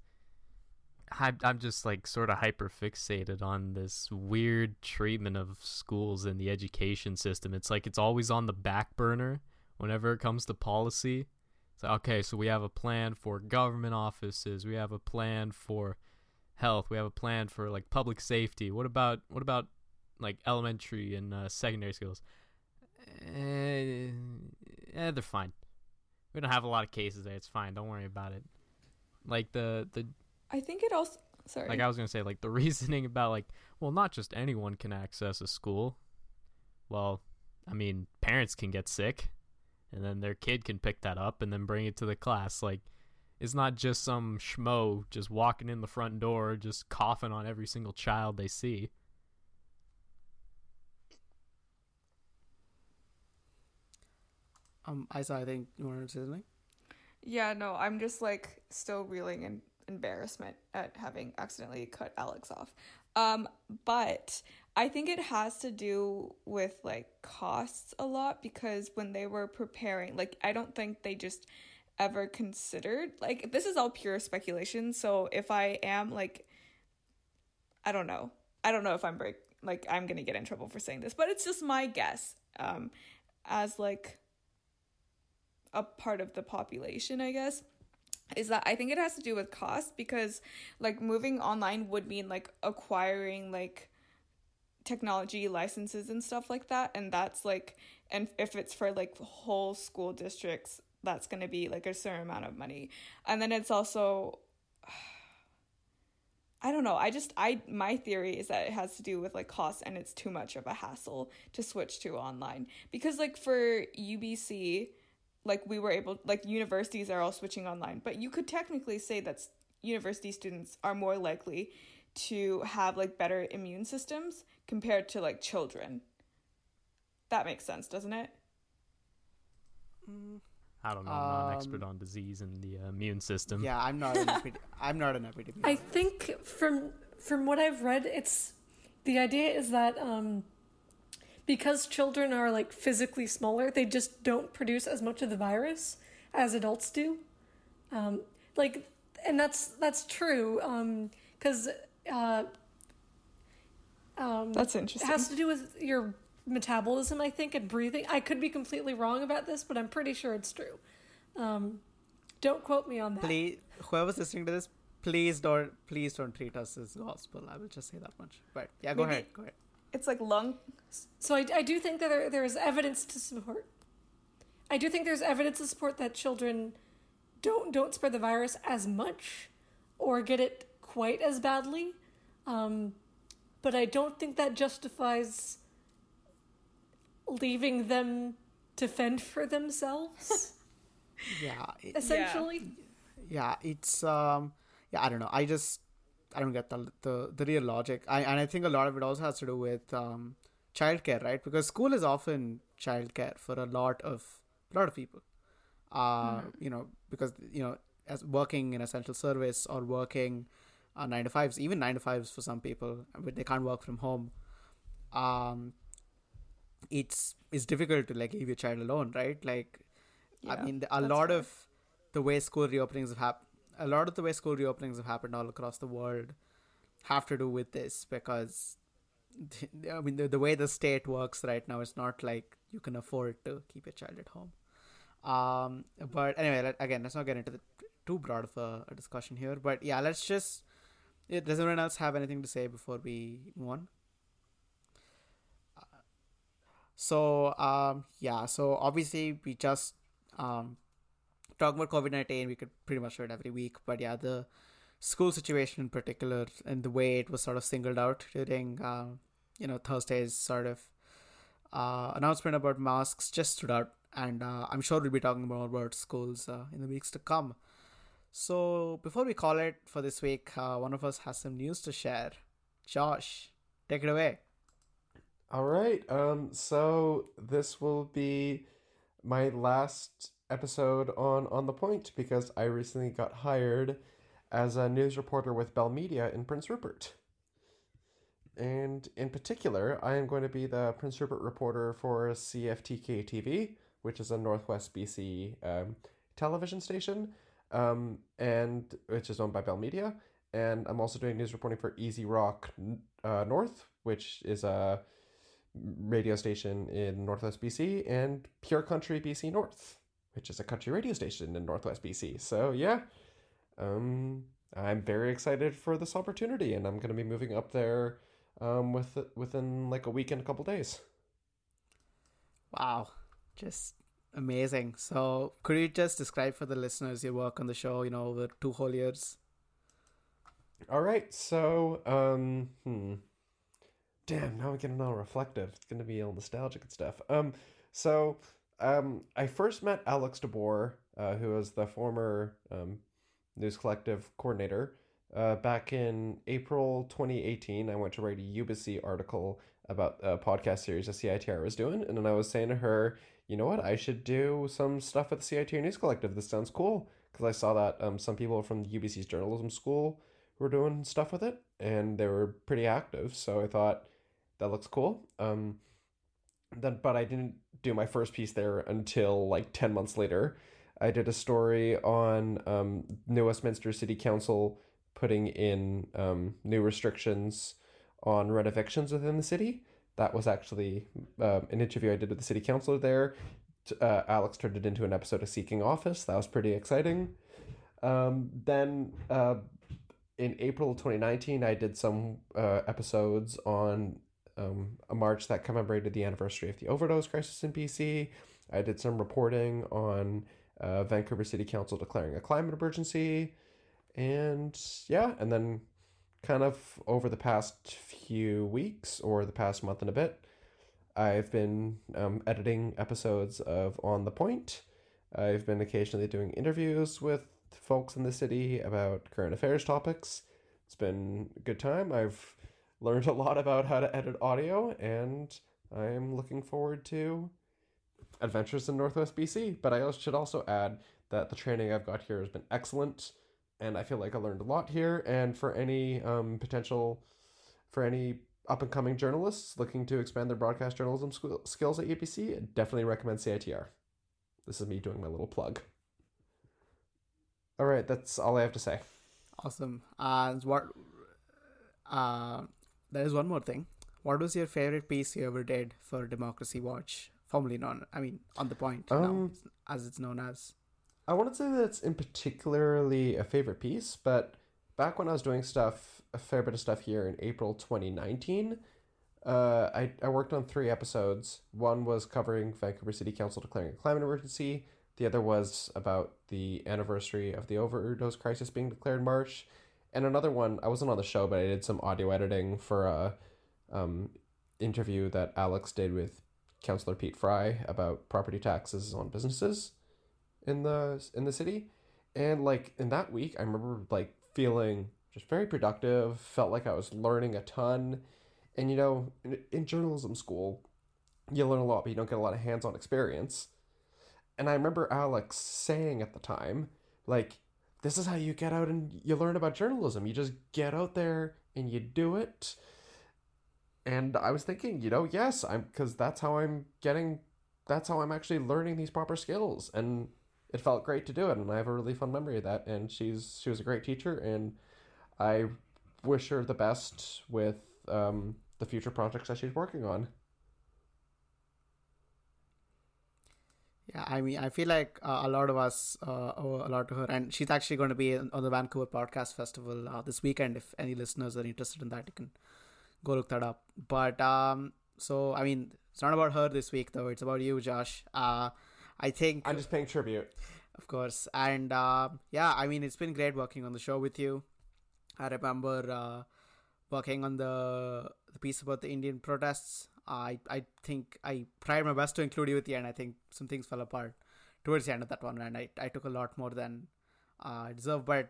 I'm just like sort of hyper fixated on this weird treatment of schools and the education system. It's like it's always on the back burner whenever it comes to policy. So okay, so we have a plan for government offices, we have a plan for health, we have a plan for like public safety. What about what about like elementary and uh, secondary schools, eh, eh, they're fine. We don't have a lot of cases there. It's fine. Don't worry about it. Like the the I think it also. Sorry. like I was gonna say, like the (laughs) reasoning about like, well, not just anyone can access a school. Well, I mean, parents can get sick, and then their kid can pick that up and then bring it to the class. Like, it's not just some schmo just walking in the front door, just coughing on every single child they see. Um, saw. I think you wanted to say something. Yeah, no, I'm just like still reeling in embarrassment at having accidentally cut Alex off. Um, but I think it has to do with like costs a lot because when they were preparing, like I don't think they just ever considered like this is all pure speculation. So if I am like I don't know. I don't know if I'm break like I'm gonna get in trouble for saying this, but it's just my guess. Um as like a part of the population, I guess, is that I think it has to do with cost because like moving online would mean like acquiring like technology licenses and stuff like that. And that's like and if it's for like whole school districts that's going to be like a certain amount of money. And then it's also (sighs) I don't know. I just I my theory is that it has to do with like cost and it's too much of a hassle to switch to online. Because like for UBC like we were able like universities are all switching online but you could technically say that university students are more likely to have like better immune systems compared to like children that makes sense doesn't it I don't know. I'm not an expert on disease and the uh, immune system. Yeah, I'm not an (laughs) epid- I'm not an epidemiologist. I think from from what I've read, it's the idea is that um, because children are like physically smaller, they just don't produce as much of the virus as adults do. Um, like, and that's that's true. Um, because uh, um, That's interesting. It has to do with your metabolism, I think, and breathing. I could be completely wrong about this, but I'm pretty sure it's true. Um, don't quote me on that. Please, whoever's listening to this, please don't please don't treat us as gospel. I will just say that much. But yeah, go Maybe- ahead. Go ahead. It's like lung So I, I do think that there, there is evidence to support. I do think there's evidence to support that children don't don't spread the virus as much or get it quite as badly. Um, but I don't think that justifies leaving them to fend for themselves. (laughs) Yeah, it- essentially. yeah it's um yeah i don't know i just i don't get the the, the real logic. I and i think a lot of it also has to do with um childcare right? Because school is often childcare for a lot of a lot of people. Uh you know because you know as working in essential service or working uh, nine to fives even nine to fives for some people but they can't work from home um it's it's difficult to like leave your child alone right? Like i mean a lot fair. of the way school reopenings have happened a lot of the way school reopenings have happened all across the world have to do with this because I mean the, the way the state works right now it's not like you can afford to keep your child at home. Um but anyway let, again let's not get into the too broad of a, a discussion here. But yeah let's just does anyone else have anything to say before we move on? So um yeah so obviously we just um talk about covid-19 we could pretty much do it every week but yeah the school situation in particular and the way it was sort of singled out during um you know thursday's sort of uh announcement about masks just stood out and uh, i'm sure we'll be talking more about schools uh, in the weeks to come so before we call it for this week uh, one of us has some news to share josh take it away All right. Um. So this will be my last episode on on the point because I recently got hired as a news reporter with Bell Media in Prince Rupert. And in particular, I am going to be the Prince Rupert reporter for CFTK TV, which is a Northwest BC um, television station, um, and which is owned by Bell Media. And I'm also doing news reporting for EZ Rock uh, North, which is a radio station in Northwest BC, and Pure Country BC North, which is a country radio station in Northwest BC. So yeah, um, I'm very excited for this opportunity, and I'm going to be moving up there um, with within like a week and a couple days. Wow, just amazing. So, could you just describe for the listeners your work on the show? You know, over two whole years. All right, so um, hmm. Damn, now I'm getting all reflective. It's gonna be all nostalgic and stuff. Um, so um, I first met Alex DeBoer, uh, who was the former um, News Collective coordinator. Uh, back in April 2018, I went to write a UBC article about a podcast series that CITR was doing, and then I was saying to her, you know what, I should do some stuff with the CITR News Collective. This sounds cool because I saw that um, some people from UBC's journalism school were doing stuff with it, and they were pretty active. So I thought that looks cool. Um, then, but I didn't do my first piece there until like ten months later. I did a story on um, New Westminster City Council putting in um, new restrictions on rent evictions within the city. That was actually uh, an interview I did with the city councilor there. Uh, Alex turned it into an episode of Seeking Office. That was pretty exciting. Um, then uh, in April 2019, I did some uh, episodes on um, a march that commemorated the anniversary of the overdose crisis in BC. I did some reporting on uh, Vancouver City Council declaring a climate emergency. And yeah, and then kind of over the past few weeks or the past month and a bit, I've been um, editing episodes of On the Point. I've been occasionally doing interviews with folks in the city about current affairs topics. It's been a good time. I've learned a lot about how to edit audio, and I'm looking forward to adventures in Northwest BC. But I should also add that the training I've got here has been excellent, and I feel like I learned a lot here. And for any um, potential, for any up and coming journalists looking to expand their broadcast journalism skills at UBC, I definitely recommend CITR. This is me doing my little plug. All right, that's all I have to say. Awesome. Uh, what? Uh, there is one more thing. What was your favorite piece you ever did for Democracy Watch, formerly known? I mean, on the point um, now, as it's known as. I wouldn't say that it's in particularly a favorite piece, but back when I was doing stuff, a fair bit of stuff here in April 2019, uh, I, I worked on three episodes. One was covering Vancouver City Council declaring a climate emergency. The other was about the anniversary of the overdose crisis being declared in March and another one I wasn't on the show, but I did some audio editing for a um, interview that Alex did with Councillor Pete Fry about property taxes on businesses in the in the city, and like in that week, I remember like feeling just very productive. Felt like I was learning a ton, and you know, in, in journalism school, you learn a lot, but you don't get a lot of hands-on experience. And I remember Alex saying at the time, like this is how you get out and you learn about journalism. You just get out there and you do it. And I was thinking, you know, yes, I'm because that's how I'm getting, that's how I'm actually learning these proper skills. And it felt great to do it. And I have a really fun memory of that. And she's, she was a great teacher. And I wish her the best with um, the future projects that she's working on. Yeah, I mean, I feel like uh, a lot of us uh, owe a lot to her, and she's actually going to be on the Vancouver Podcast Festival uh, this weekend. If any listeners are interested in that, you can go look that up. But um, so I mean, it's not about her this week though; it's about you, Josh. Uh, I think I'm just paying tribute, of course, and uh, yeah, I mean, it's been great working on the show with you. I remember uh, working on the the piece about the Indian protests I I think I tried my best to include you at the end. I think some things fell apart towards the end of that one, and I, I took a lot more than uh, I deserve. But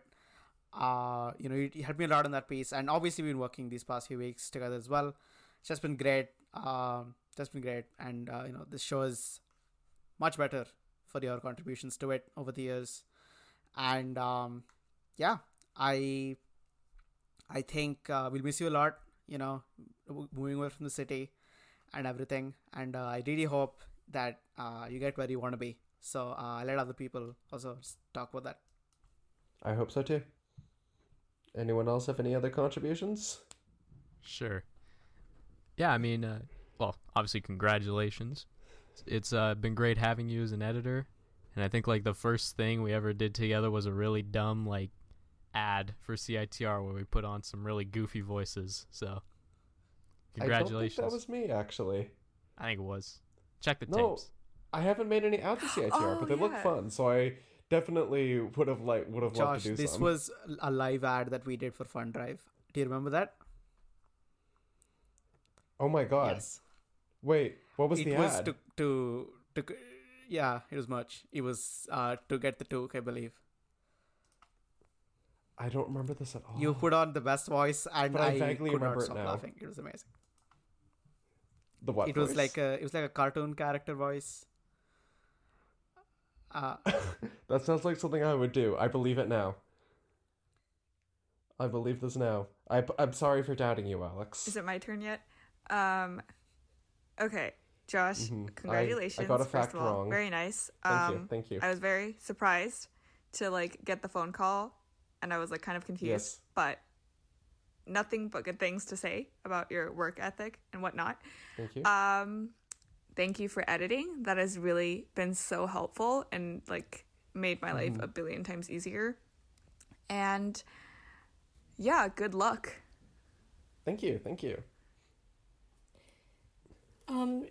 uh, you know, you, you helped me a lot on that piece, and obviously we've been working these past few weeks together as well. It's just been great. Um, just been great, and uh, you know, this show is much better for your contributions to it over the years, and um, yeah, I I think uh, we'll miss you a lot. You know, moving away from the city and everything. And uh, I really hope that uh, you get where you want to be. So uh, I let other people also talk about that. I hope so too. Anyone else have any other contributions? Sure. Yeah, I mean, uh, well, obviously, congratulations. It's uh, been great having you as an editor, and I think like the first thing we ever did together was a really dumb like ad for CITR where we put on some really goofy voices. So Congratulations. I don't think that was me, actually. I think it was. Check the No, tapes. I haven't made any out to CITR, (gasps) Oh, but they look fun, so I definitely would have like would have loved to do this some. was a live ad that we did for Fundrive. Do you remember that? Oh my god! Yes. Wait, what was it the was ad? to to to yeah, it was much. It was uh to get the toque, I believe. I don't remember this at all. You put on the best voice, and But I I, vaguely could remember not it stop now. laughing. It was amazing. The what? it was voice? like a it was like a cartoon character voice. Uh, (laughs) that sounds like something I would do. I believe it now. I believe this now. I I'm sorry for doubting you, Alex. Is it my turn yet? Um, okay, Josh, Mhm. Congratulations. I got a first fact of all. wrong. Very nice. Thank you, um, thank you. I was very surprised to like get the phone call, and I was like kind of confused, Yes. but nothing but good things to say about your work ethic and whatnot. Thank you. Um, thank you for editing. That has really been so helpful and like made my life Mhm. a billion times easier. And yeah, good luck. Thank you, thank you. Um,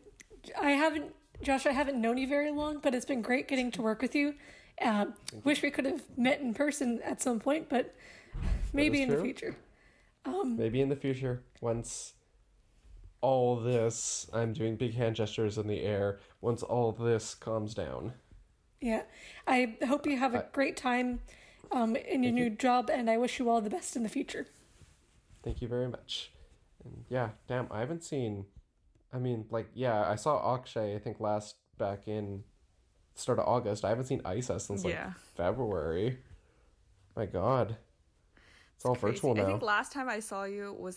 I haven't, Josh, I haven't known you very long, but it's been great getting to work with you. Uh, wish we could have met in person at some point, but maybe is in the future. Um, Maybe in the future, once all this, I'm doing big hand gestures in the air. Once all this calms down. yeah, I hope you have a great time um, in your new job, and I wish you all the best in the future. Thank you very much. And yeah, damn, I haven't seen. I mean, like, yeah, I saw Akshay. I think last back in start of August. I haven't seen Isa since like Yeah. February. My God, it's all virtual Crazy. now. I think last time I saw you was